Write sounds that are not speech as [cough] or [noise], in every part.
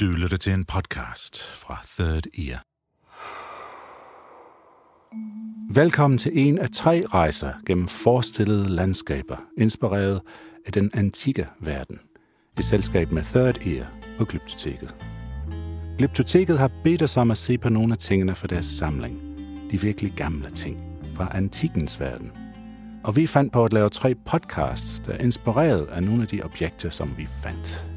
Du lytter til en podcast fra Third Ear. Velkommen til en af tre rejser gennem forestillede landskaber, inspireret af den antikke verden, i selskab med Third Ear og Glyptoteket. Glyptoteket har bedt os om at se på nogle af tingene fra deres samling, de virkelig gamle ting fra antikkens verden. Og vi fandt på at lave tre podcasts, der er inspireret af nogle af de objekter, som vi fandt.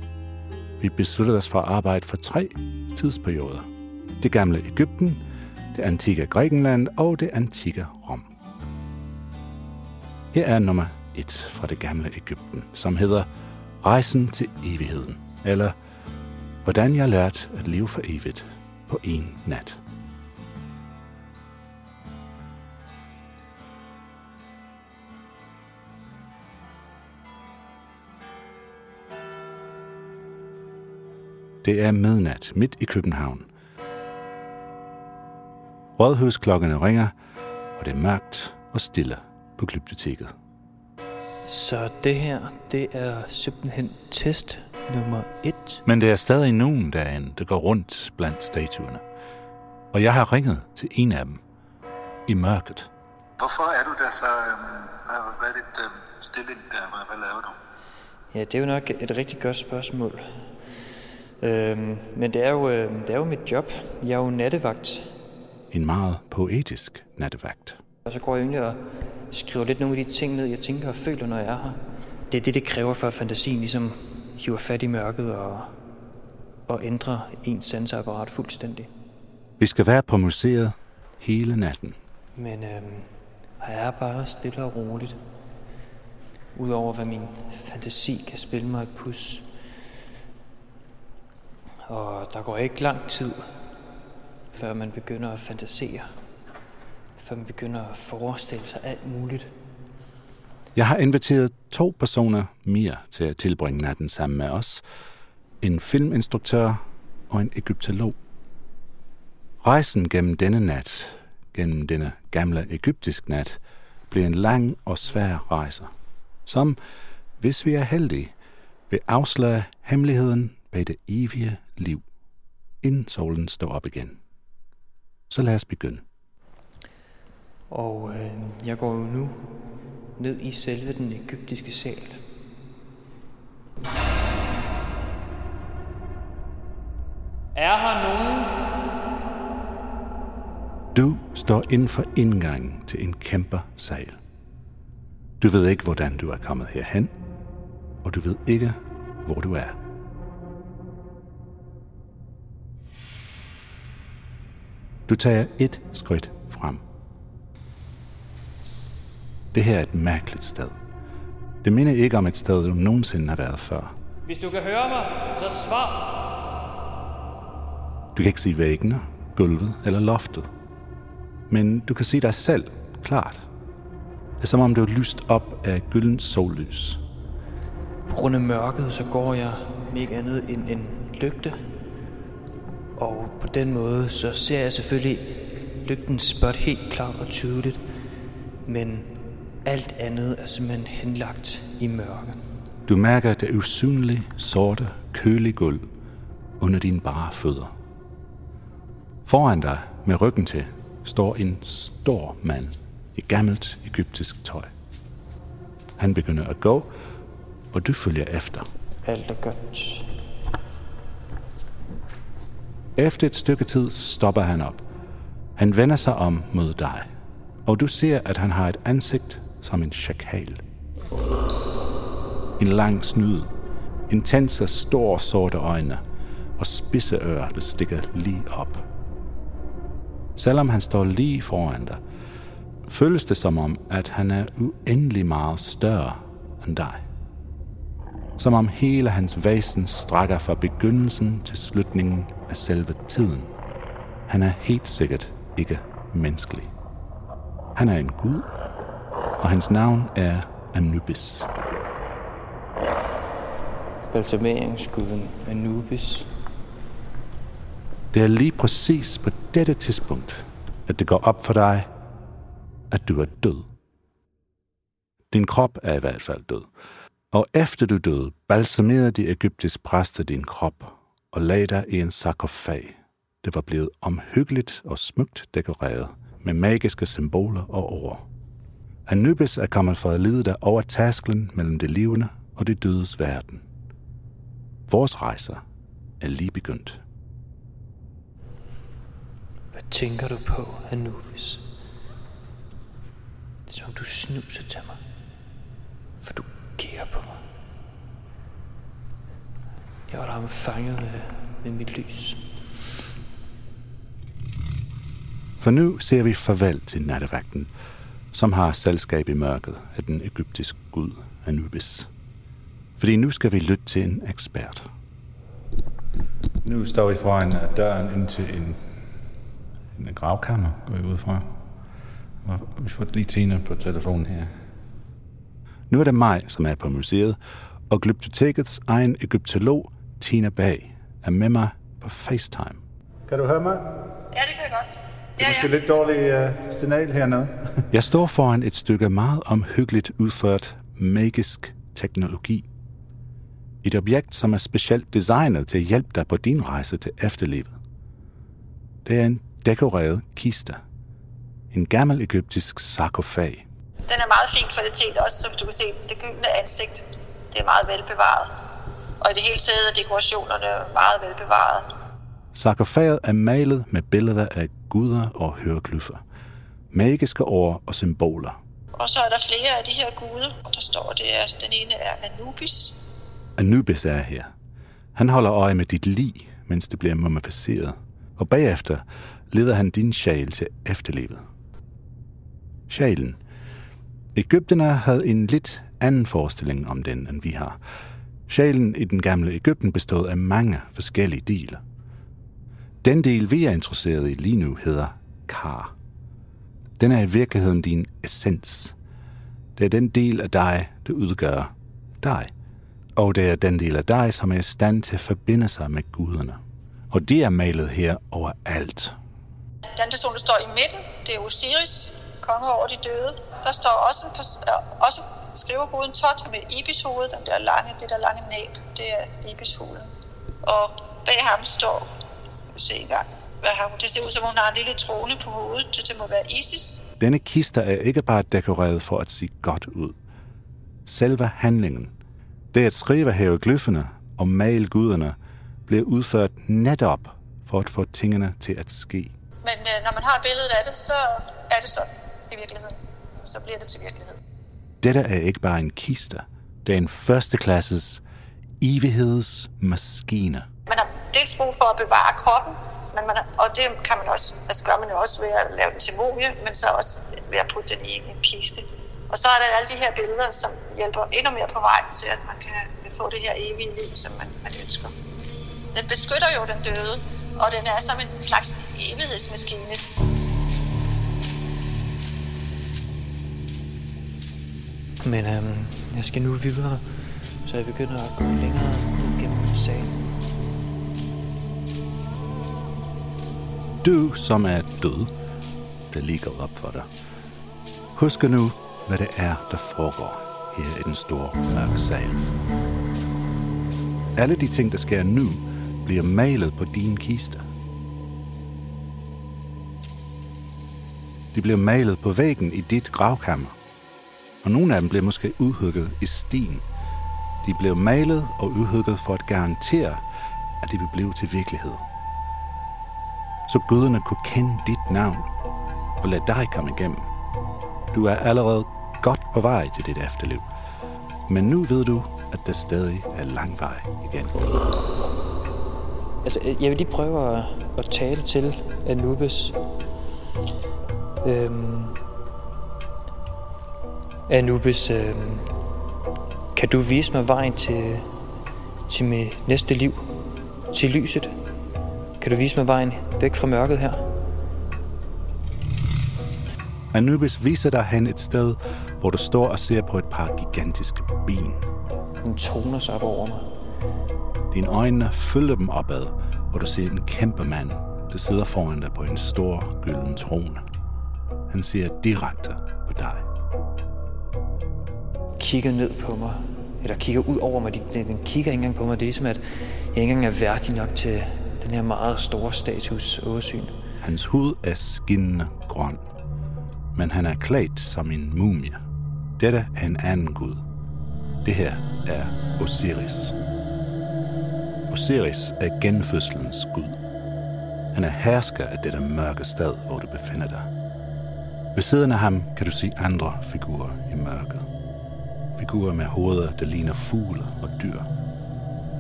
Vi besluttede os for at arbejde for tre tidsperioder. Det gamle Ægypten, det antikke Grækenland og det antikke Rom. Her er nummer et fra det gamle Ægypten, som hedder Rejsen til evigheden, eller Hvordan jeg lærte at leve for evigt på en nat. Det er midnat midt i København. Rådhusklokkerne ringer, og det er mørkt og stille på glyptoteket. Så det her, det er simpelthen test nummer et. Men det er stadig nogen derinde, der går rundt blandt statuerne. Og jeg har ringet til en af dem i mørket. Hvorfor er du der så? Øhm, hvad, hvad er dit øhm, stilling der? Hvad, hvad laver du? Ja, det er jo nok et rigtig godt spørgsmål. Øhm, men det er, jo, øh, det er jo mit job. Jeg er jo nattevagt. En meget poetisk nattevagt. Og så går jeg egentlig og skriver lidt nogle af de ting ned, jeg tænker og føler, når jeg er her. Det er det, det kræver for, at fantasien ligesom hiver fat i mørket og, og ændrer ens sanseapparat fuldstændig. Vi skal være på museet hele natten. Men øhm, jeg er bare stille og roligt. Udover hvad min fantasi kan spille mig et pus. Og der går ikke lang tid, før man begynder at fantasere. Før man begynder at forestille sig alt muligt. Jeg har inviteret to personer mere til at tilbringe natten sammen med os. En filminstruktør og en egyptolog. Rejsen gennem denne nat, gennem denne gamle egyptisk nat, bliver en lang og svær rejse, som, hvis vi er heldige, vil afsløre hemmeligheden bag det evige liv, inden solen står op igen. Så lad os begynde. Og øh, jeg går jo nu ned i selve den egyptiske sal. Er her nogen? Du står inden for indgangen til en kæmpe sal. Du ved ikke, hvordan du er kommet herhen, og du ved ikke, hvor du er. Du tager et skridt frem. Det her er et mærkeligt sted. Det minder ikke om et sted, du nogensinde har været før. Hvis du kan høre mig, så svar. Du kan ikke se væggene, gulvet eller loftet. Men du kan se dig selv klart. Det er som om du er lyst op af gyldent sollys. På grund af mørket, så går jeg med ikke andet end en lygte. Og på den måde, så ser jeg selvfølgelig lygtens spot helt klart og tydeligt. Men alt andet er simpelthen henlagt i mørke. Du mærker det usynlige, sorte, kølige gulv under dine bare fødder. Foran dig, med ryggen til, står en stor mand i gammelt egyptisk tøj. Han begynder at gå, og du følger efter. Alt er godt. Efter et stykke tid stopper han op. Han vender sig om mod dig, og du ser, at han har et ansigt som en chakal. En lang snud, intense store sorte øjne og spidse ører, der stikker lige op. Selvom han står lige foran dig, føles det som om, at han er uendelig meget større end dig. Som om hele hans væsen strækker fra begyndelsen til slutningen af selve tiden. Han er helt sikkert ikke menneskelig. Han er en gud, og hans navn er Anubis. Balsameringsguden Anubis. Det er lige præcis på dette tidspunkt, at det går op for dig, at du er død. Din krop er i hvert fald død. Og efter du døde, balsamerede de egyptiske præster din krop og lagde dig i en sarkofag. Det var blevet omhyggeligt og smukt dekoreret med magiske symboler og ord. Anubis er kommet for at lede dig over tasklen mellem det levende og det dødes verden. Vores rejser er lige begyndt. Hvad tænker du på, Anubis? Det er som du snuser til mig. For du kigger på mig. Jeg var der fanget med, med mit lys. For nu ser vi farvel til nattevagten, som har selskab i mørket af den egyptiske gud Anubis. Fordi nu skal vi lytte til en ekspert. Nu står vi foran døren ind til en, en gravkammer, går vi ud fra. Og vi får lige Tina på telefonen her. Nu er det mig, som er på museet, og Glyptotekets egen egyptolog, Tina Bag, er med mig på FaceTime. Kan du høre mig? Ja, det kan jeg godt. Det er måske lidt dårlig uh, signal hernede. [laughs] jeg står foran et stykke meget omhyggeligt udført magisk teknologi. Et objekt, som er specielt designet til at hjælpe dig på din rejse til efterlivet. Det er en dekoreret kiste. En gammel egyptisk sarkofag. Den er meget fin kvalitet også, som du kan se. Det gyldne ansigt, det er meget velbevaret. Og i det hele taget er dekorationerne meget velbevaret. Sarkofaget er malet med billeder af guder og hørglyffer. Magiske ord og symboler. Og så er der flere af de her guder. Der står, det er, den ene er Anubis. Anubis er her. Han holder øje med dit lig, mens det bliver mumificeret. Og bagefter leder han din sjæl til efterlivet. Sjælen. Ægypterne havde en lidt anden forestilling om den, end vi har. Sjælen i den gamle Ægypten bestod af mange forskellige dele. Den del, vi er interesseret i lige nu, hedder kar. Den er i virkeligheden din essens. Det er den del af dig, der udgør dig. Og det er den del af dig, som er i stand til at forbinde sig med guderne. Og det er malet her overalt. Den person, der står i midten, det er Osiris, konge over de døde. Der står også, også skriver guden Tot med ibishovedet, den der lange, det der lange næb, det er ibisfuglen. Og bag ham står, vi se engang, hvad har hun? Det ser ud som, hun har en lille trone på hovedet, så det må være Isis. Denne kiste er ikke bare dekoreret for at se godt ud. Selve handlingen, det at skrive hieroglyferne og male guderne, bliver udført netop for at få tingene til at ske. Men øh, når man har billedet af det, så er det sådan i virkeligheden. Så bliver det til virkelighed. Dette er ikke bare en kiste. Det er en førsteklasses evighedsmaskine. Man har dels brug for at bevare kroppen, men man, og det kan man også, altså gør man jo også ved at lave den til mumie, men så også ved at putte den i en kiste. Og så er der alle de her billeder, som hjælper endnu mere på vej til, at man kan få det her evige liv, som man, man ønsker. Den beskytter jo den døde, og den er som en slags evighedsmaskine. Men øhm, jeg skal nu videre, så jeg begynder at gå længere gennem salen. Du, som er død, det ligger op for dig. Husk nu, hvad det er, der foregår her i den store mørke sal. Alle de ting, der sker nu, bliver malet på din kiste. De bliver malet på væggen i dit gravkammer. Og nogle af dem blev måske udhugget i sten. De blev malet og udhugget for at garantere, at det ville blive til virkelighed. Så guderne kunne kende dit navn og lade dig komme igennem. Du er allerede godt på vej til dit efterliv. Men nu ved du, at der stadig er lang vej igen. Altså, øh, jeg vil lige prøve at, at tale til Anubis. Øhm, Anubis, øhm, kan du vise mig vejen til, til mit næste liv? Til lyset? Kan du vise mig vejen væk fra mørket her? Anubis viser dig hen et sted, hvor du står og ser på et par gigantiske ben. Den toner sig op over mig. Dine øjne følger dem opad, hvor du ser en kæmpe mand, der sidder foran dig på en stor gylden trone. Han ser direkte på dig. Kigger ned på mig. Eller kigger ud over mig. Den, den kigger ikke engang på mig. Det er som at jeg ikke engang er værdig nok til den her meget store status åsyn. Hans hud er skinnende grøn, men han er klædt som en mumie. Dette er en anden gud. Det her er Osiris. Osiris er genfødselens gud. Han er hersker af dette mørke sted, hvor du befinder dig. Ved siden af ham kan du se andre figurer i mørket. Figurer med hoveder, der ligner fugle og dyr.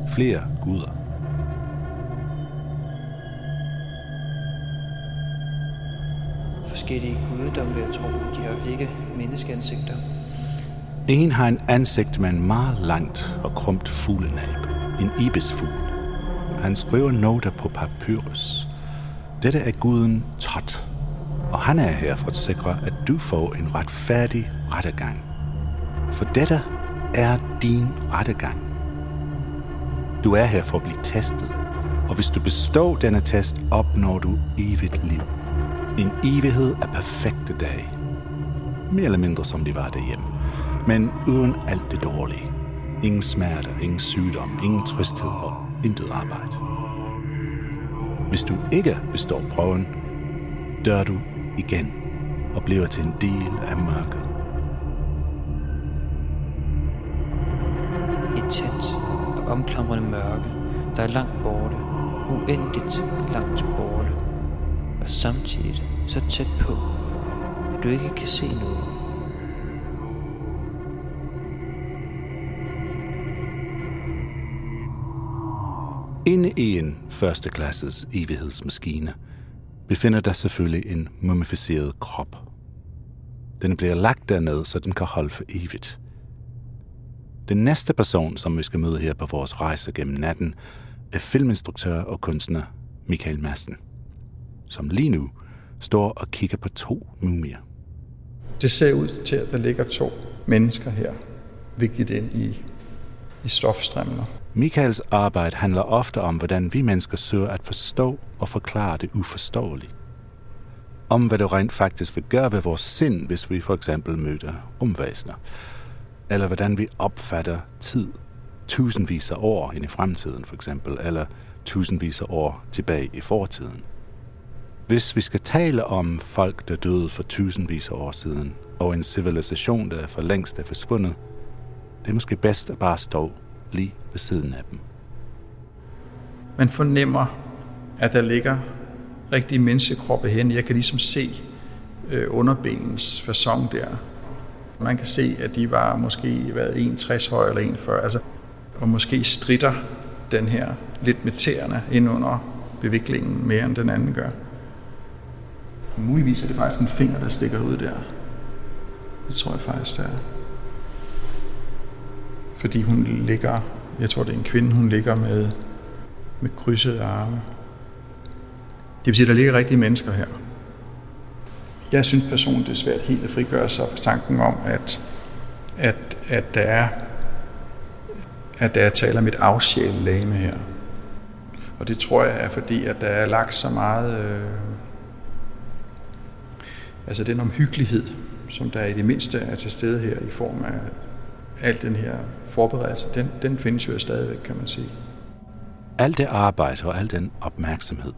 Flere guder. Forskellige guddomme, vil jeg tro, de har ikke menneskeansigter. En har en ansigt med en meget langt og krumt fuglenab. En ibisfugl. Han skriver noter på papyrus. Dette er guden Tot, og han er her for at sikre, at du får en retfærdig rettegang. For dette er din rettegang. Du er her for at blive testet, og hvis du består denne test, opnår du evigt liv. En evighed af perfekte dage. Mere eller mindre som de var derhjemme. Men uden alt det dårlige. Ingen smerte, ingen sygdom, ingen tristhed og intet arbejde. Hvis du ikke består prøven, dør du igen og bliver til en del af mørket. Omklamrende mørke, der er langt borte, uendeligt langt borte, og samtidig så tæt på, at du ikke kan se noget. Inde i en førsteklasses evighedsmaskine befinder der selvfølgelig en mumificeret krop. Den bliver lagt derned, så den kan holde for evigt. Den næste person, som vi skal møde her på vores rejse gennem natten, er filminstruktør og kunstner Michael Madsen, som lige nu står og kigger på to mumier. Det ser ud til, at der ligger to mennesker her, vigtigt ind i, i stofstrømmer. Michaels arbejde handler ofte om, hvordan vi mennesker søger at forstå og forklare det uforståelige. Om hvad det rent faktisk vil gøre ved vores sind, hvis vi for eksempel møder rumvæsener. Eller hvordan vi opfatter tid tusindvis af år ind i fremtiden for eksempel, eller tusindvis af år tilbage i fortiden. Hvis vi skal tale om folk, der døde for tusindvis af år siden, og en civilisation, der for længst er forsvundet, det er måske bedst at bare stå lige ved siden af dem. Man fornemmer, at der ligger rigtige menneskekroppe hen. Jeg kan ligesom se øh, underbenens fasong der. Man kan se, at de var måske været 1,60 høj eller 1,40. Altså, og måske stritter den her lidt med ind under beviklingen mere end den anden gør. Muligvis er det faktisk en finger, der stikker ud der. Det tror jeg faktisk, det er. Fordi hun ligger, jeg tror det er en kvinde, hun ligger med, med krydsede arme. Det vil sige, at der ligger rigtige mennesker her. Jeg synes personligt, det er svært helt at frigøre sig fra tanken om, at, at, at der er at der er tale om et afsjælelame her. Og det tror jeg er fordi, at der er lagt så meget... Øh, altså den omhyggelighed, som der i det mindste er til stede her i form af al den her forberedelse, den, den findes jo stadigvæk, kan man sige. Alt det arbejde og al den opmærksomhed,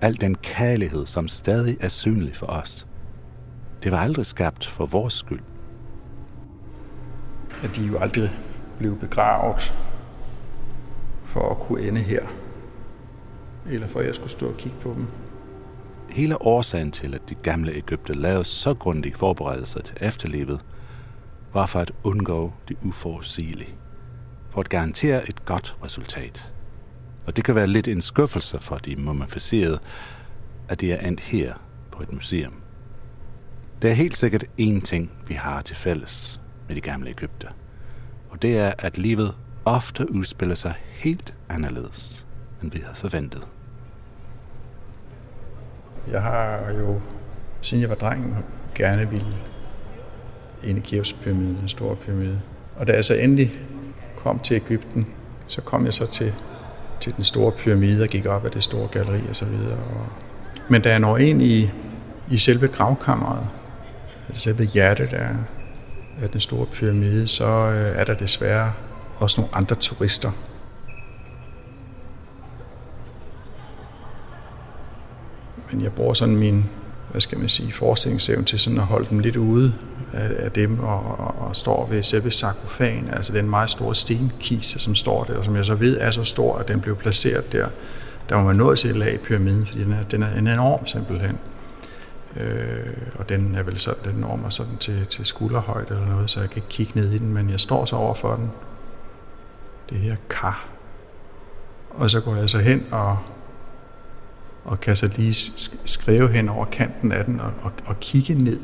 al den kærlighed, som stadig er synlig for os, det var aldrig skabt for vores skyld. At de jo aldrig blev begravet for at kunne ende her. Eller for at jeg skulle stå og kigge på dem. Hele årsagen til, at de gamle Ægypter lavede så grundige forberedelser til efterlivet, var for at undgå det uforudsigelige. For at garantere et godt resultat. Og det kan være lidt en skuffelse for de mumificerede, at de er endt her på et museum. Der er helt sikkert én ting, vi har til fælles med de gamle Ægypter. Og det er, at livet ofte udspiller sig helt anderledes, end vi havde forventet. Jeg har jo, siden jeg var dreng, gerne ville ind i Keopspyramiden, den store pyramide. Og da jeg så endelig kom til Ægypten, så kom jeg så til, til den store pyramide og gik op af det store galleri. Og, så videre. men da jeg når ind i, i selve gravkammeret, altså selve hjertet af, af den store pyramide, så øh, er der desværre også nogle andre turister, men jeg bruger sådan min, hvad skal man sige, forestillingsevne til sådan at holde dem lidt ude af, dem og, og, og står ved selve sarkofagen, altså den meget store stenkiste, som står der, og som jeg så ved er så stor, at den blev placeret der. Der var man nået til et lag i pyramiden, fordi den er, den er en enorm simpelthen. Øh, og den er vel sådan, den når mig sådan til, til skulderhøjde eller noget, så jeg kan ikke kigge ned i den, men jeg står så over for den. Det her kar. Og så går jeg så hen og, og kan så lige skrive hen over kanten af den og, og, og kigge ned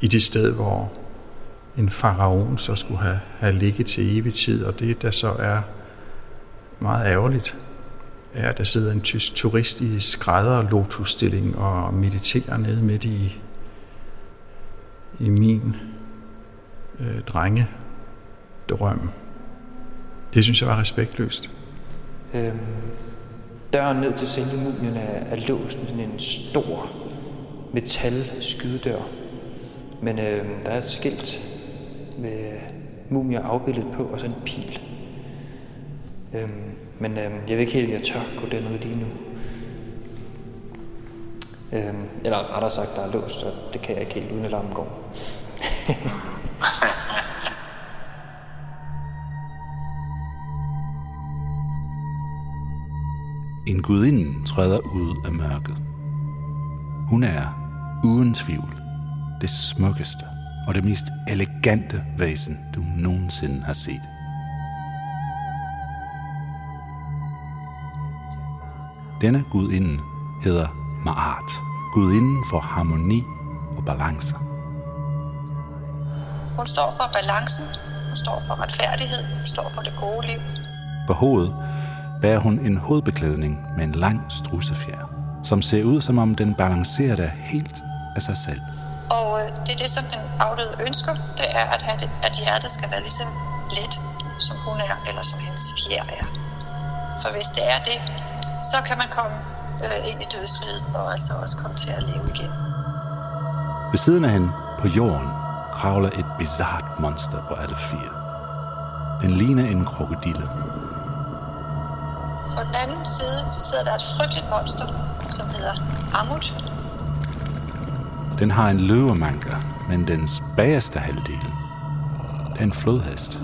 i det sted, hvor en faraon så skulle have, have ligget til evig tid, og det der så er meget ærgerligt, er, at der sidder en tysk turist i skrædder lotusstilling og mediterer nede midt i, i min øh, drenge drøm. Det synes jeg var respektløst. Øhm, døren ned til selve mumien er, er låst med en stor metal skydedør. Men øh, der er et skilt med mumier afbildet på og så en pil. Øh, men øh, jeg ved ikke helt, om jeg tør gå derned lige nu. Øh, eller rettere sagt, der er låst, og det kan jeg ikke helt, uden alarmen går. [laughs] en gudinde træder ud af mørket. Hun er, uden tvivl, det smukkeste og det mest elegante væsen, du nogensinde har set. Denne gudinde hedder Maat, gudinden for harmoni og balancer. Hun står for balancen, hun står for retfærdighed, hun står for det gode liv. På hovedet bærer hun en hovedbeklædning med en lang strussefjer, som ser ud som om den balancerer der helt af sig selv. Og øh, det er det, som den afdøde ønsker, det er, at, have det, at hjertet skal være lige så let, som hun er, eller som hendes fjer er. For hvis det er det, så kan man komme øh, ind i dødsriget og altså også komme til at leve igen. Ved siden af hende på jorden kravler et bizart monster på alle fire. Den ligner en krokodille. På den anden side så sidder der et frygteligt monster, som hedder Amut. Den har en løvemanker, men dens bagerste halvdel det er en flodhest.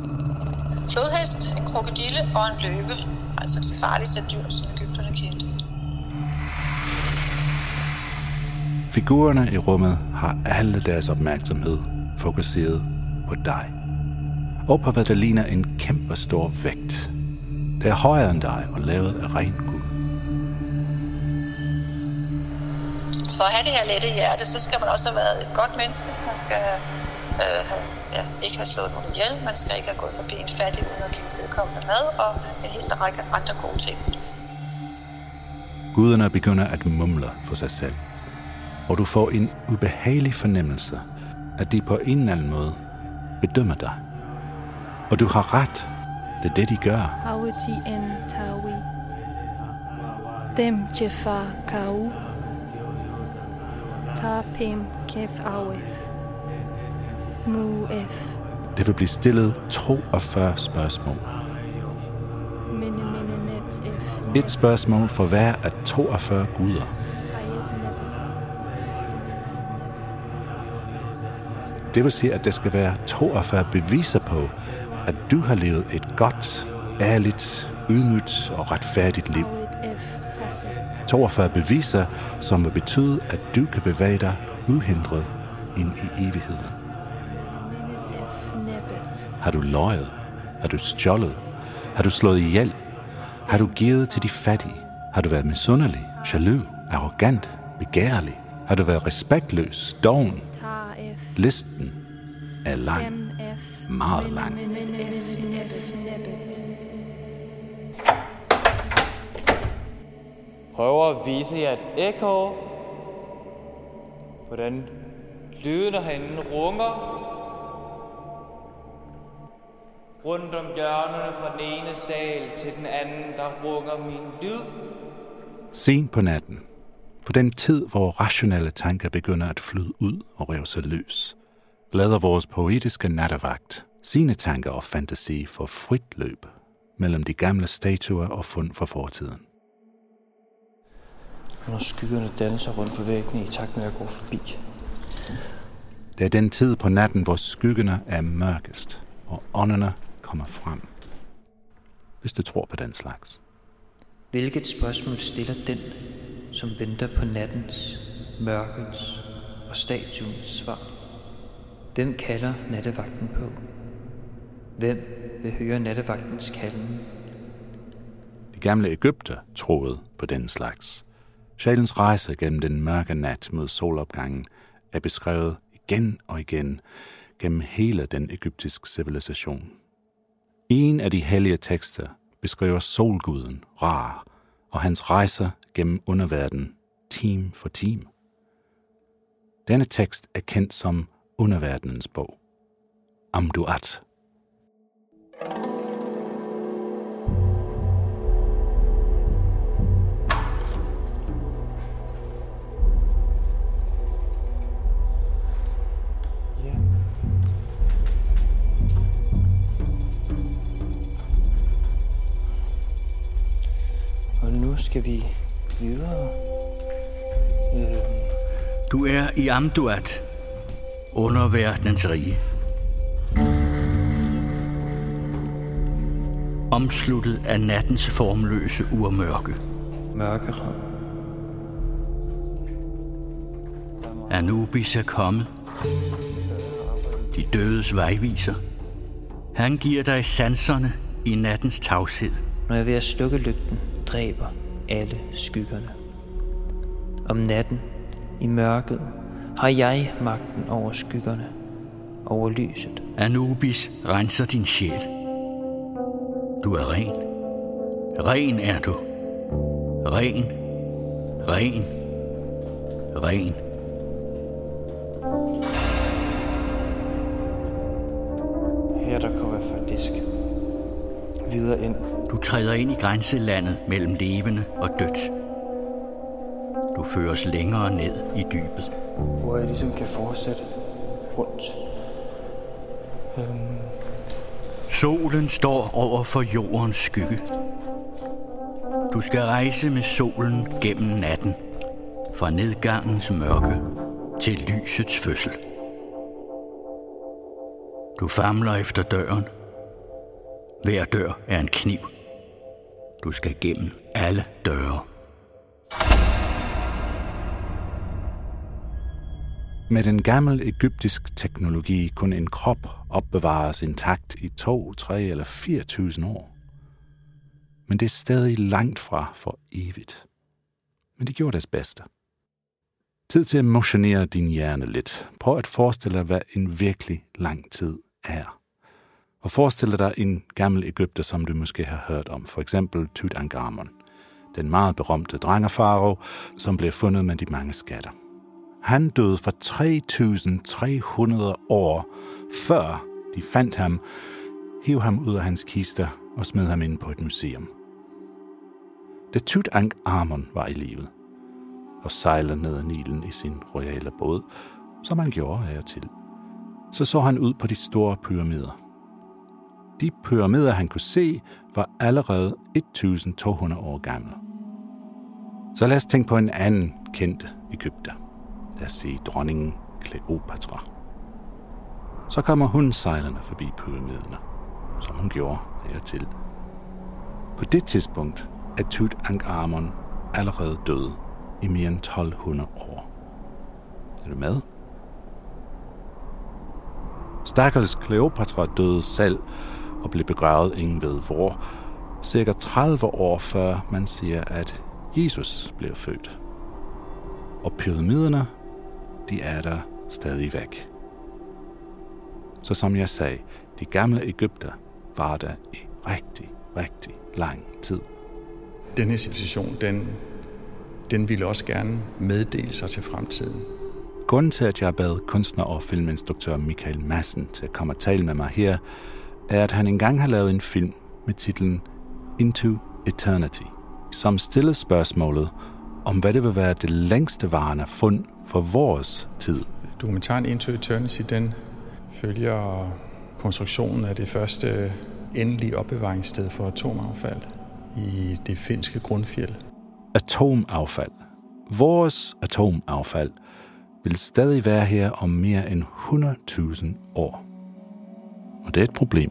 Flodhest, en krokodille og en løve, altså de farligste dyr, som Ægypterne kendte. Figurerne i rummet har alle deres opmærksomhed fokuseret på dig. Og på hvad der ligner en kæmpe stor vægt. Det er højere end dig og lavet af ren For at have det her lette hjerte, så skal man også have været et godt menneske. Man skal øh, have, ja, ikke have slået nogen ihjel. Man skal ikke have gået forbi en fattig uden at give vedkommende mad og en hel række andre gode ting. Guderne begynder at mumle for sig selv, og du får en ubehagelig fornemmelse, at de på en eller anden måde bedømmer dig. Og du har ret. Det er det, de gør. Hawiti en tawi. Dem jefar kau. Tapim kef awef. Muef. Det vil blive stillet 42 spørgsmål. Et spørgsmål for hver af 42 guder. Det vil sige, at der skal være 42 beviser på, at du har levet et godt, ærligt, ydmygt og retfærdigt liv. Hawit ef hased. 42 beviser, som vil betyde, at du kan bevæge dig uhindret ind i evigheden. Har du løjet? Har du stjålet? Har du slået ihjel? Har du givet til de fattige? Har du været misundelig, jaloux, arrogant, begærlig? Har du været respektløs, doven? Listen er lang. Meget lang. Prøver at vise jer et ekko. Hvordan lyden herinde runger. Rundt om hjørnerne fra den ene sal til den anden, der runger min lyd. Sent på natten, på den tid, hvor rationelle tanker begynder at flyde ud og rive sig løs, lader vores poetiske nattevagt sine tanker og fantasi for frit løb mellem de gamle statuer og fund fra fortiden. Når skyggerne danser rundt på væggene i takt med at gå forbi. Det er den tid på natten, hvor skyggerne er mørkest, og ånderne kommer frem. Hvis du tror på den slags. Hvilket spørgsmål stiller den, som venter på nattens, mørkets og statuens svar? Hvem kalder nattevagten på? Hvem vil høre nattevagtens kalden? De gamle Ægypter troede på den slags. Sjælens rejse gennem den mørke nat mod solopgangen er beskrevet igen og igen gennem hele den egyptiske civilisation. En af de hellige tekster beskriver solguden Ra og hans rejser gennem underverdenen, team for team. Denne tekst er kendt som underverdenens bog. Amduat. Nu skal vi videre. Øh, Du er i Amduat, underverdenens rige. Omsluttet af nattens formløse urmørke. mørkeram. Anubis er kommet. De dødes vejviser. Han giver dig sanserne i nattens tavshed. Når jeg ved at slukke lygten, dræber alle skyggerne. Om natten, i mørket, har jeg magten over skyggerne, over lyset. Anubis renser din sjæl. Du er ren. Ren er du. Ren. Ren. Ren. Du træder ind i grænselandet mellem levende og dødt. Du føres længere ned i dybet. hvor jeg ligesom kan fortsætte rundt. Øhm, Solen står over for jordens skygge. Du skal rejse med solen gennem natten, fra nedgangens mørke til lysets fødsel. Du famler efter døren. Hver dør er en kniv. Du skal gennem alle døre. Med den gammel egyptisk teknologi kunne en krop opbevares intakt i 2, 3 eller 4.000 år. Men det er stadig langt fra for evigt. Men de gjorde deres bedste. Tid til at motionere din hjerne lidt. Prøv at forestille dig, hvad en virkelig lang tid er. Og forestil dig en gammel Ægypter, som du måske har hørt om. For eksempel Tutankhamon. Den meget berømte drengerfaro, som blev fundet med de mange skatter. Han døde for 3.300 år før de fandt ham, hev ham ud af hans kister og smed ham ind på et museum. Da Tutankhamon var i livet og sejlede ned ad Nilen i sin royale båd, som han gjorde af og til, så så han ud på de store pyramider. De pyramider, han kunne se, var allerede 1.200 år gamle. Så lad os tænke på en anden kendt Ægypter. Lad os sige dronningen Kleopatra. Så kommer hun sejlende forbi pyramiderne, som hun gjorde hertil. På det tidspunkt er Tutankhamon allerede død i mere end 1200 år. Er du med? Stakkels Kleopatra døde selv og blev begravet ingen ved hvor, cirka 30 år før man siger, at Jesus blev født. Og pyramiderne, de er der stadig væk. Så som jeg sagde, de gamle Ægypter var der i rigtig, rigtig lang tid. Den her civilisation, den, den ville også gerne meddele sig til fremtiden. Grunden til, at jeg bad kunstner og filminstruktør Michael Madsen til at komme og tale med mig her, er, at han engang har lavet en film med titlen Into Eternity, som stillede spørgsmålet om, hvad det vil være det længste varende fund for vores tid. Dokumentaren Into Eternity, den følger konstruktionen af det første endelige opbevaringssted for atomaffald i det finske grundfjeld. Atomaffald. Vores atomaffald vil stadig være her om mere end 100.000 år. Og det er et problem.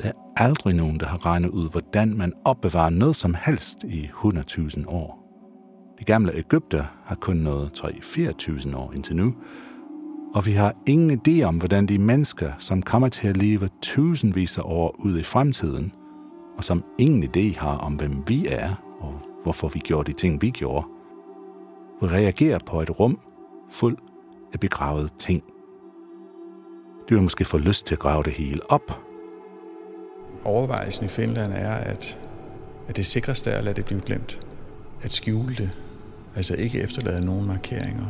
Der er aldrig nogen, der har regnet ud, hvordan man opbevarer noget som helst i 100.000 år. De gamle Ægypter har kun nået 3-4.000 år indtil nu, og vi har ingen idé om, hvordan de mennesker, som kommer til at leve tusindvis af år ud i fremtiden, og som ingen idé har om, hvem vi er, og hvorfor vi gjorde de ting, vi gjorde, vil reagere på et rum fuld af begravede ting. De vil måske få lyst til at grave det hele op. Overvejelsen i Finland er, at, at det sikreste er at lade det blive glemt. At skjule det. Altså ikke efterlade nogen markeringer.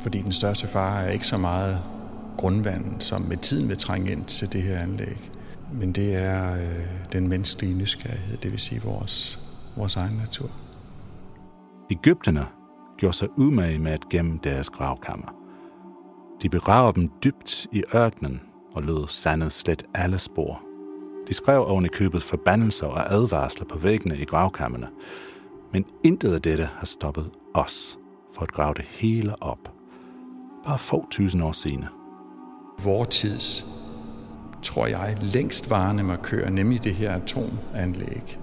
Fordi den største fare er ikke så meget grundvand, som med tiden vil trænge ind til det her anlæg. Men det er øh, den menneskelige nysgerrighed, det vil sige vores, vores egen natur. Ægypterne gjorde sig umage med at gemme deres gravkammer. De begraver dem dybt i ørkenen og lød sandet slet alle spor. De skrev oven i købet forbandelser og advarsler på væggene i gravkammerne, men intet af dette har stoppet os for at grave det hele op. Bare få tusind år senere. Vor tids, tror jeg, længstvarende markør, nemlig det her atomanlæg,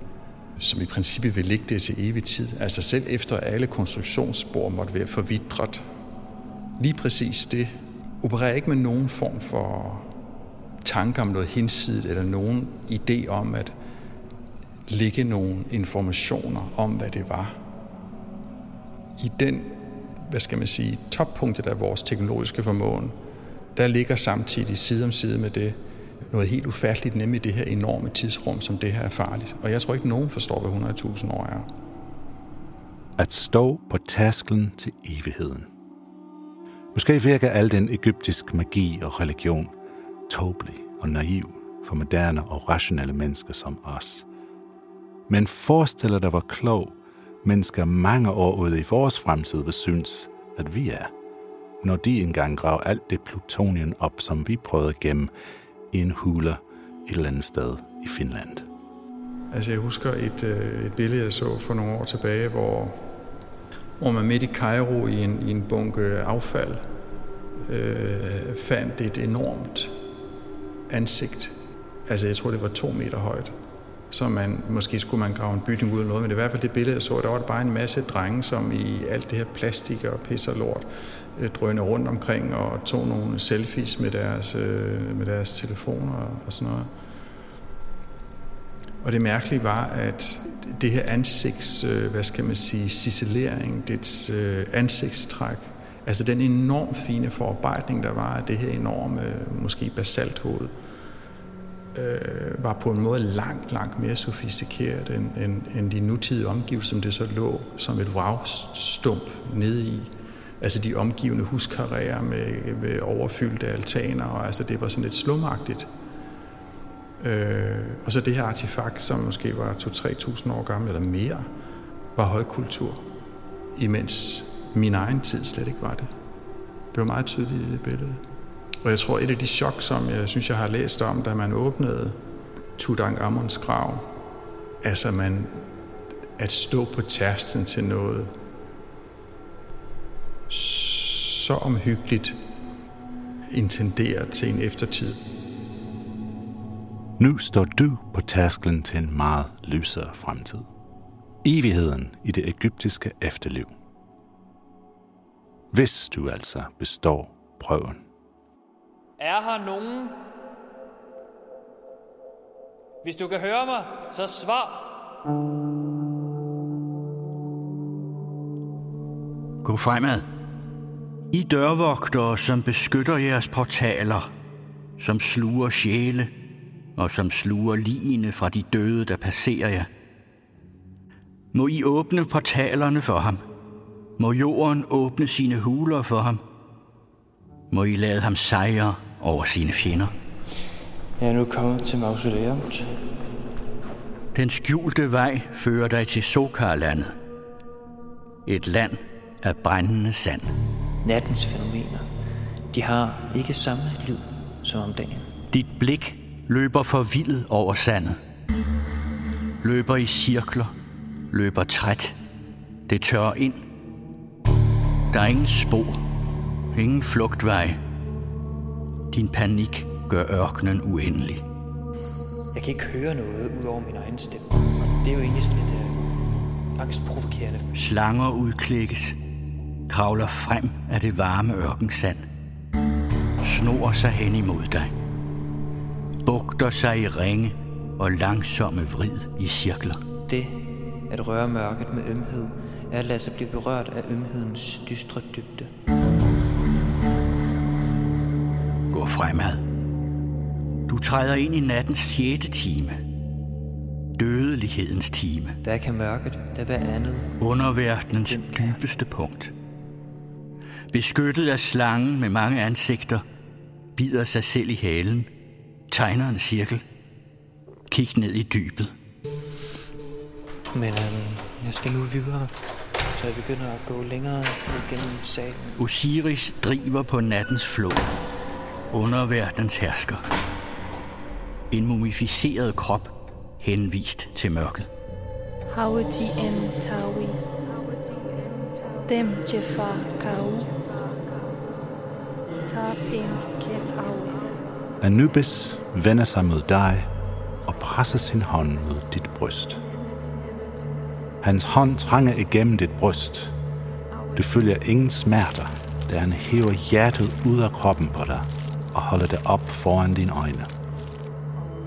som i princippet vil ligge der til evig tid. Altså selv efter alle konstruktionsspor måtte være forvidret. Lige præcis det opererer ikke med nogen form for tanke om noget hinsidigt, eller nogen idé om at lægge nogle informationer om, hvad det var. I den, hvad skal man sige, toppunktet af vores teknologiske formåen, der ligger samtidig side om side med det, noget helt ufatteligt, nemlig det her enorme tidsrum, som det her er farligt. Og jeg tror ikke, nogen forstår, hvad 100.000 år er. At stå på tasklen til evigheden. Måske virker al den egyptisk magi og religion tåbelig og naiv for moderne og rationelle mennesker som os. Men forestiller dig, hvor klog mennesker mange år ude i vores fremtid vil synes, at vi er, når de engang graver alt det plutonium op, som vi prøvede at gemme i en hule et eller andet sted i Finland. Altså jeg husker et, øh, et billede, jeg så for nogle år tilbage, hvor, hvor man midt i Cairo i en, i en bunke affald øh, fandt et enormt ansigt. Altså jeg tror, det var to meter højt. Så man, måske skulle man grave en bygning ud af noget, men i hvert fald det billede, jeg så, der var det bare en masse drenge, som i alt det her plastik og pis og lort, øh, drønede rundt omkring og tog nogle selfies med deres, øh, med deres telefoner og sådan noget. Og det mærkelige var, at det her ansigts, øh, hvad skal man sige, ciselering, dets øh, ansigtstræk, altså den enormt fine forarbejdning, der var af det her enorme, måske basalthoved, øh, var på en måde langt, langt mere sofistikeret end, end, end de nutidige omgivelser, som det så lå som et vragstump nede i. Altså de omgivende huskarrierer med, med overfyldte altaner, og altså det var sådan lidt slumagtigt. Øh, og så det her artefakt, som måske var 2-3.000 år gammel eller mere, var højkultur, imens min egen tid slet ikke var det. Det var meget tydeligt i det billede. Og jeg tror, et af de chok, som jeg synes, jeg har læst om, da man åbnede Tutankhamons grav, altså man at stå på tærsten til noget så omhyggeligt intenderet til en eftertid. Nu står du på tærsklen til en meget lysere fremtid. Evigheden i det egyptiske efterliv. Hvis du altså består prøven. Er her nogen? Hvis du kan høre mig, så svar. Gå fremad. I dørvogtere, som beskytter jeres portaler, som sluger sjæle og som sluger ligene fra de døde, der passerer jer. Må I åbne portalerne for ham. Må jorden åbne sine huler for ham. Må I lade ham sejre over sine fjender. Jeg er nu kommet til mausoleumet. Den skjulte vej fører dig til Sokarlandet. Et land af brændende sand. Nattens fænomener, de har ikke samme lyd som om dagen. Dit blik løber forvildet over sandet. Løber i cirkler, løber træt. Det tørrer ind, Der er ingen spor. Ingen flugtvej. Din panik gør ørkenen uendelig. Jeg kan ikke høre noget ud over min egen stemme. Og det er jo egentlig sådan lidt øh, angstprovokerende. Slanger udklikkes, kravler frem af det varme ørkensand, snor sig hen imod dig, bugter sig i ringe og langsomme vrid i cirkler. Det at røre mørket med ømhed er at lade sig blive berørt af ømhedens dystre dybde. Gå fremad. Du træder ind i nattens sjette time. Dødelighedens time. Hvad kan mørket, der hvad andet? Underverdenens dybeste punkt. Beskyttet af slangen med mange ansigter, bider sig selv i halen, tegner en cirkel. Kig ned i dybet. Men øhm, jeg skal nu videre, så jeg begynder at gå længere gennem salen. Osiris driver på nattens flod. Underverdenens hersker. En mumificeret krop henvist til mørket. Hawati en tawi. Dem jefar kau. Tapim kef awif. Anubis vender sig mod dig og presser sin hånd mod dit bryst. Hans hånd trænger igennem dit bryst. Du følger ingen smerter, da han hæver hjertet ud af kroppen på dig og holder det op foran dine øjne.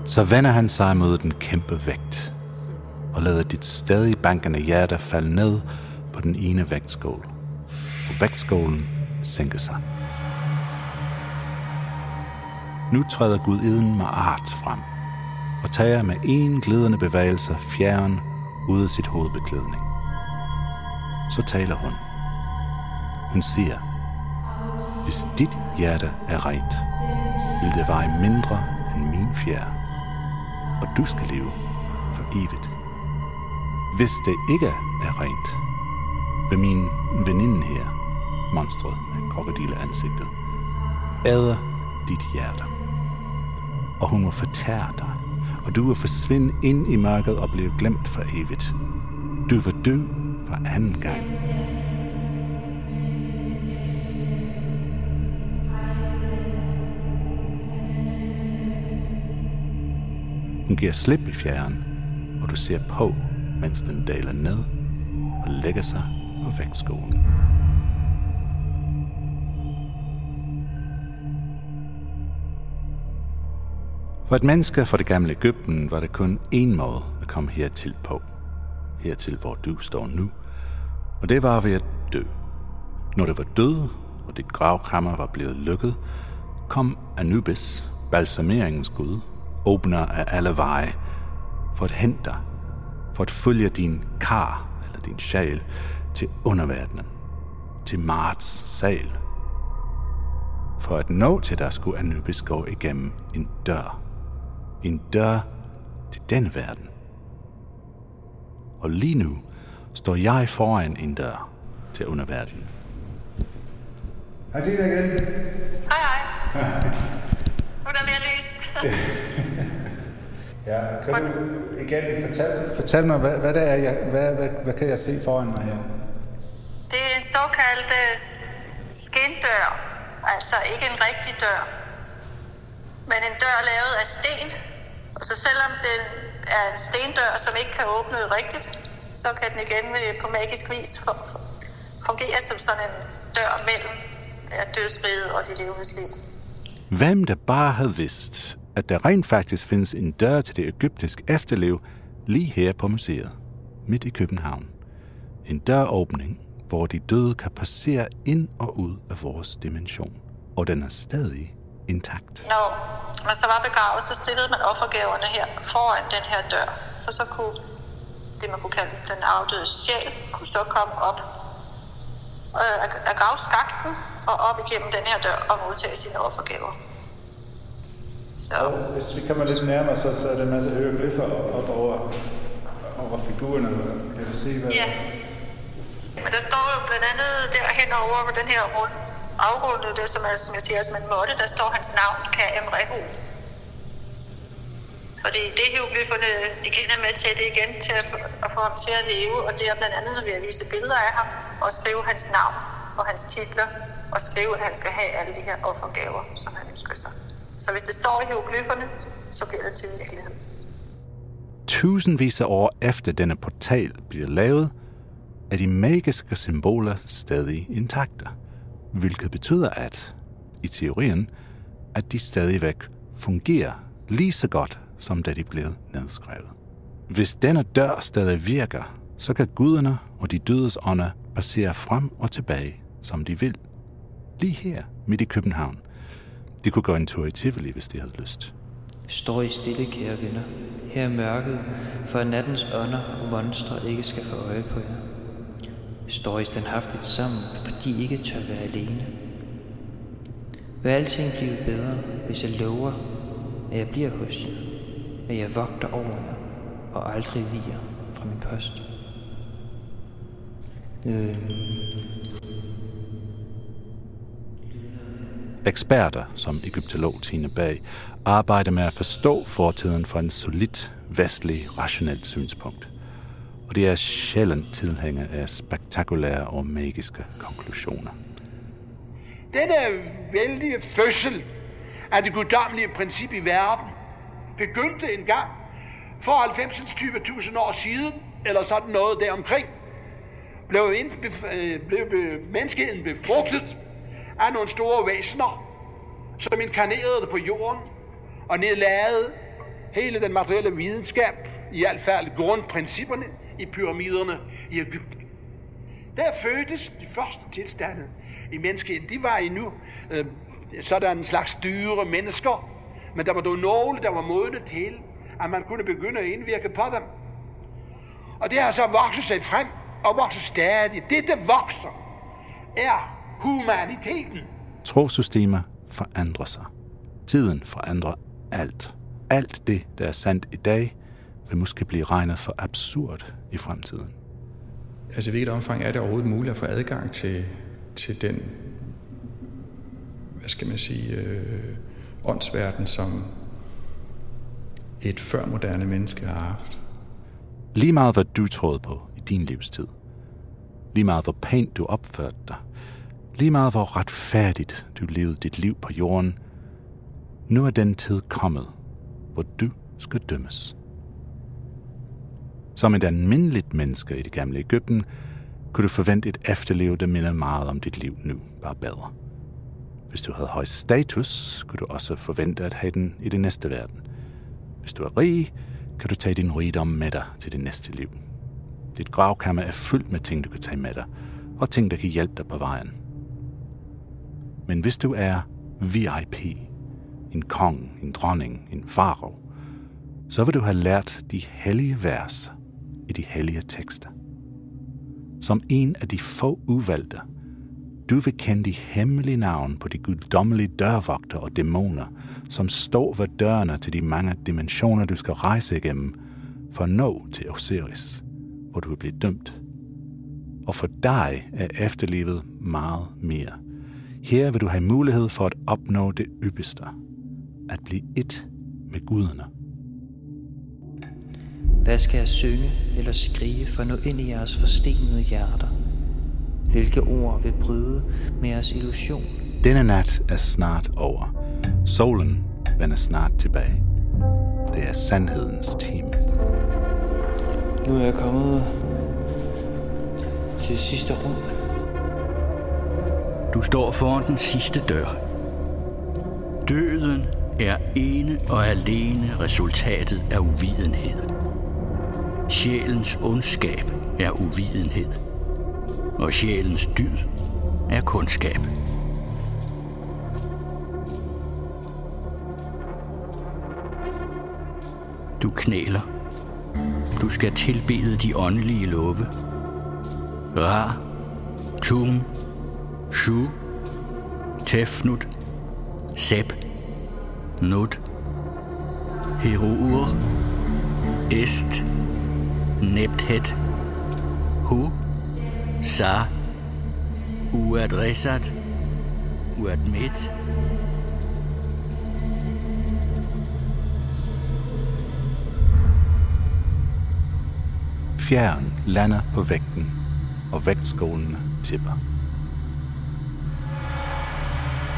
Så vender han sig mod den kæmpe vægt og lader dit stadig bankende hjerte falde ned på den ene vægtskål. Og vægtskålen sænker sig. Nu træder gudiden med art frem og tager med en glidende bevægelse fjern ud af sit hovedbeklædning. Så taler hun. Hun siger, hvis dit hjerte er rent, vil det veje mindre end min fjer, og du skal leve for evigt. Hvis det ikke er rent, vil min veninde her, monstret med krokodille ansigtet, æder dit hjerte. Og hun må fortære dig, og du vil forsvinde ind i mørket og blive glemt for evigt. Du vil dø for anden gang. Hun giver slip i fjeren, og du ser på, mens den daler ned og lægger sig på vægtskolen. For et menneske fra det gamle Ægypten var det kun én måde at komme hertil på. Hertil, hvor du står nu. Og det var ved at dø. Når det var død, og dit gravkrammer var blevet lukket, kom Anubis, balsameringens gud, åbner af alle veje, for at hente dig, for at følge din kar, eller din sjæl, til underverdenen, til Marts sal. For at nå til dig skulle Anubis gå igennem en dør. En dør til denne verden. Og lige nu står jeg foran en dør til underverdenen. Hej Tina igen. Hej, hej. [laughs] Nu er der mere lys. [laughs] Ja, kan du igen fortælle, fortælle mig, hvad, hvad, det er, jeg, hvad, hvad, hvad kan jeg se foran mig her? Det er en såkaldt øh, skindør. Altså ikke en rigtig dør. Men en dør lavet af sten. Så selvom den er en stendør, som ikke kan åbne rigtigt, så kan den igen på magisk vis fungere som sådan en dør mellem dødsriget og de levendes liv. Hvem der bare havde vidst, at der rent faktisk findes en dør til det egyptiske efterliv lige her på museet, midt i København. En døråbning, hvor de døde kan passere ind og ud af vores dimension. Og den er stadig intakt. Når man så var begravet, så stillede man offergaverne her foran den her dør. For så kunne det, man kunne kalde den afdøde sjæl, kunne så komme op øh, af, gravskakten og op igennem den her dør og modtage sine offergaver. Så Og hvis vi kommer lidt nærmere, så, så er der en masse hieroglyffer op over, over figurerne. Kan du se, hvad... ja. Men der står jo blandt andet derhen over på den her rund, afrundede det som, er, som jeg siger, som en måtte, der står hans navn, K.M. Rehu. Fordi det hieroglyfferne, de kender med til det igen, til at, at få ham til at leve, og det er blandt andet, når vi har vise billeder af ham, og skrive hans navn og hans titler og skrive, at han skal have alle de her offergaver, som han ønsker sig. Så hvis det står i hieroglyferne, så bliver det til virkelighed. Tusindvis af år efter denne portal bliver lavet, er de magiske symboler stadig intakte, hvilket betyder at, i teorien, at de stadigvæk fungerer lige så godt, som da de blev nedskrevet. Hvis denne dør stadig virker, så kan guderne og de dødes ånder passere frem og tilbage, som de vil. Lige her, midt i København. De kunne gå en tur i Tivoli, hvis de havde lyst. Står i stille, kære venner. Her er mørket, for at nattens ånder og monstre ikke skal få øje på jer. Står I standhaftigt sammen, fordi I ikke tør være alene. Vil alting blive bedre, hvis jeg lover, at jeg bliver hos jer, at jeg vogter over jer og aldrig viger fra min post. Øh, Eksperter som egyptolog Tine Bag arbejder med at forstå fortiden fra en solid, vestlig, rationelt synspunkt. Og det er sjældent tilhænger af spektakulære og magiske konklusioner. Denne vældige fødsel af det guddommelige princip i verden begyndte engang for 90-20.000 år siden, eller sådan noget deromkring, blev, ind, øh, blev menneskeheden befrugtet af nogle store væsener, som inkarnerede på jorden og nedlagde hele den materielle videnskab, i hvert fald grundprincipperne i pyramiderne i Ægypten. Der fødtes de første tilstande i menneskeheden. De var endnu øh, sådan en slags dyre mennesker, men der var dog nogle, der var modne til, at man kunne begynde at indvirke på dem. Og det har så vokset sig frem og vokser stadig. Det, der vokser, er humaniteten. Trosystemer forandrer sig. Tiden forandrer alt. Alt det, der er sandt i dag, vil måske blive regnet for absurd i fremtiden. Altså i hvilket omfang er det overhovedet muligt at få adgang til, til den, hvad skal man sige, øh, åndsverden, som et førmoderne menneske har haft. Lige meget hvad du troede på i din livstid. Lige meget hvor pænt du opførte dig. Lige meget hvor retfærdigt du levede dit liv på jorden. Nu er den tid kommet, hvor du skal dømmes. Som et almindeligt menneske i det gamle Ægypten, kunne du forvente et efterliv, der minder meget om dit liv nu, bare bedre. Hvis du havde høj status, kunne du også forvente at have den i det næste verden. Hvis du er rig, kan du tage din rigdom med dig til det næste liv. Dit gravkammer er fyldt med ting, du kan tage med dig, og ting, der kan hjælpe dig på vejen. Men hvis du er VIP, en kong, en dronning, en farov, så vil du have lært de hellige vers i de hellige tekster. Som en af de få uvalgte, du vil kende de hemmelige navn på de guddommelige dørvogter og dæmoner, som står ved dørene til de mange dimensioner, du skal rejse igennem for at nå til Osiris, hvor du vil blive dømt. Og for dig er efterlivet meget mere. Her vil du have mulighed for at opnå det ypperste. At blive et med guderne. Hvad skal jeg synge eller skrige for at nå ind i jeres forstenede hjerter? Hvilke ord vil bryde med jeres illusion? Denne nat er snart over. Solen vender snart tilbage. Det er sandhedens time. Nu er jeg kommet til det sidste rum. Du står foran den sidste dør. Døden er ene og alene resultatet af uvidenhed. Sjælens ondskab er uvidenhed, og sjælens dyd er kundskab. Du knæler. Du skal tilbede de åndelige love. Ra, Tum, Shu, Tefnut, Seb, Nut, Heruur, Est, Nepthet, Hu, Sa, Uadressat, Uadmit, Fjern lander på vægten, og vægtskålene tipper.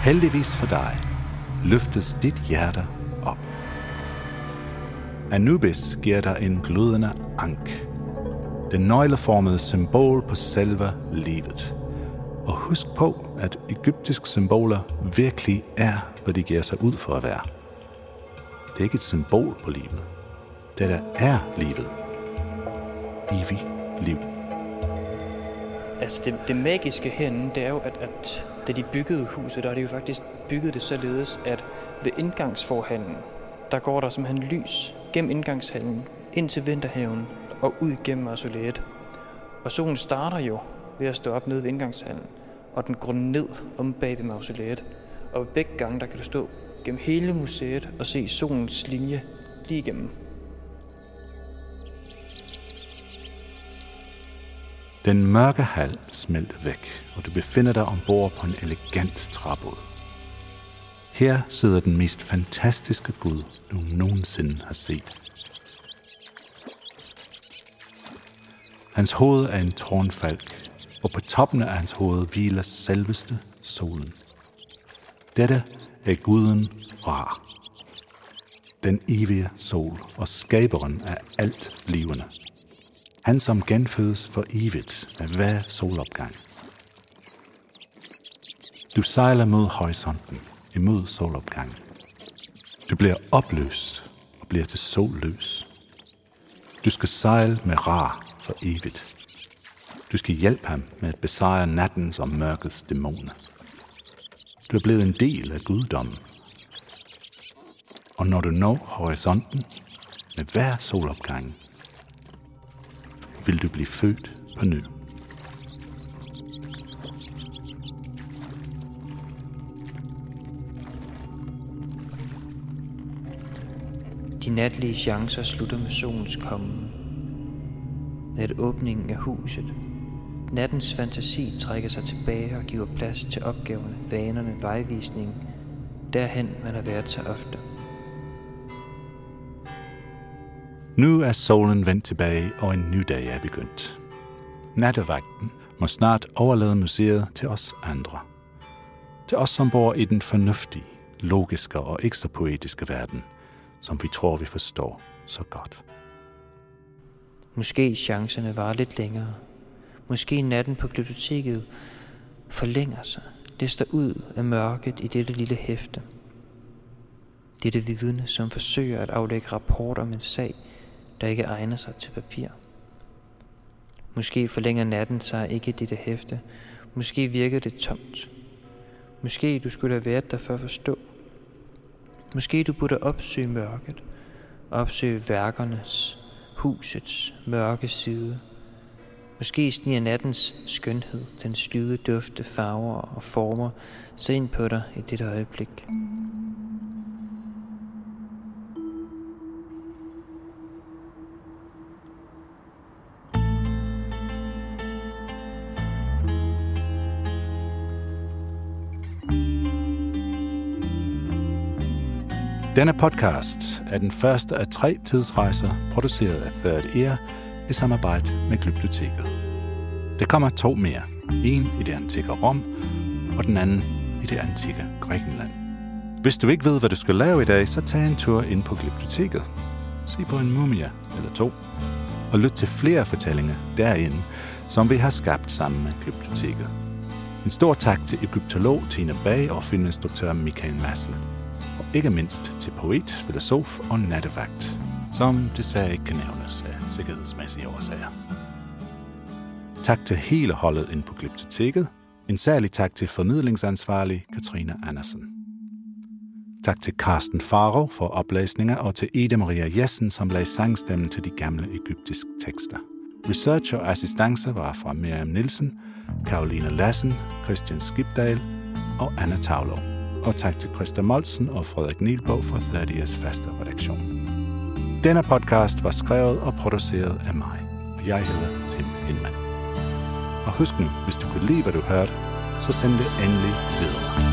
Heldigvis for dig løftes dit hjerte. Anubis giver dig en glødende ank. Det nøgleformede symbol på selve livet. Og husk på, at egyptiske symboler virkelig er, hvad de giver sig ud for at være. Det er ikke et symbol på livet. Det der er livet. Evig liv. Altså det, det magiske herinde, det er jo, at, at da de byggede huset, der er de jo faktisk bygget det således, at ved indgangsforhallen, der går der simpelthen lys gennem indgangshallen ind til vinterhaven og ud gennem mausoleet. Og solen starter jo ved at stå op nede ved indgangshallen, og den går ned om bag ved mausoleet. Og begge gange, der kan du stå gennem hele museet og se solens linje lige igennem. Den mørke hal smelter væk, og du befinder dig ombord på en elegant træbåd. Her sidder den mest fantastiske Gud, du nogensinde har set. Hans hoved er en tårnfalk, og på toppen af hans hoved hviler selveste solen. Dette er guden Ra, den evige sol og skaberen af alt levende. Han som genfødes for evigt med hver solopgang. Du sejler mod horisonten, imod solopgangen. Du bliver opløst og bliver til solløs. Du skal sejle med Ra for evigt. Du skal hjælpe ham med at besejre nattens og mørkets dæmoner. Du er blevet en del af guddommen. Og når du når horisonten med hver solopgang, vil du blive født på ny. De natlige chancer slutter med solens komme. Med et åbningen af huset. Nattens fantasi trækker sig tilbage og giver plads til opgaverne, vanerne, vejvisningen, derhen man har været så ofte. Nu er solen vendt tilbage, og en ny dag er begyndt. Nattevagten må snart overlade museet til os andre. Til os, som bor i den fornuftige, logiske og ekstra poetiske verden, som vi tror, vi forstår så godt. Måske chancerne var lidt længere. Måske natten på biblioteket forlænger sig, lister ud af mørket i dette lille hæfte. Dette vidne, som forsøger at aflægge rapport om en sag, der ikke egner sig til papir. Måske forlænger natten sig ikke dette hæfte. Måske virker det tomt. Måske du skulle have været der for at forstå. Måske du burde opsøge mørket. Opsøge værkernes, husets mørke side. Måske sniger nattens skønhed, den slyde dufte, farver og former, så ind på dig i dette øjeblik. Denne podcast er den første af tre tidsrejser, produceret af Third Ear i samarbejde med Glyptoteket. Der kommer to mere. En i det antikke Rom, og den anden i det antikke Grækenland. Hvis du ikke ved, hvad du skal lave i dag, så tag en tur ind på Glyptoteket. Se på en mumie eller to, og lyt til flere fortællinger derinde, som vi har skabt sammen med Glyptoteket. En stor tak til egyptolog Tina Bag og filminstruktør Michael Madsen ikke mindst til poet, filosof og nattevagt, som desværre ikke kan nævnes af sikkerhedsmæssige årsager. Tak til hele holdet ind på Glyptoteket. En særlig tak til formidlingsansvarlig Katrine Andersen. Tak til Carsten Faro for oplæsninger og til Ida Maria Jessen, som lagde sangstemmen til de gamle egyptiske tekster. Research og assistance var fra Miriam Nielsen, Karoline Lassen, Christian Skibdal og Anna Tavlov og tak til Christa Molsen og Frederik Nielbog fra 30's faste redaktion. Denne podcast var skrevet og produceret af mig, og jeg hedder Tim Hindman. Og husk nu, hvis du kunne lide, hvad du hørte, så send det endelig videre.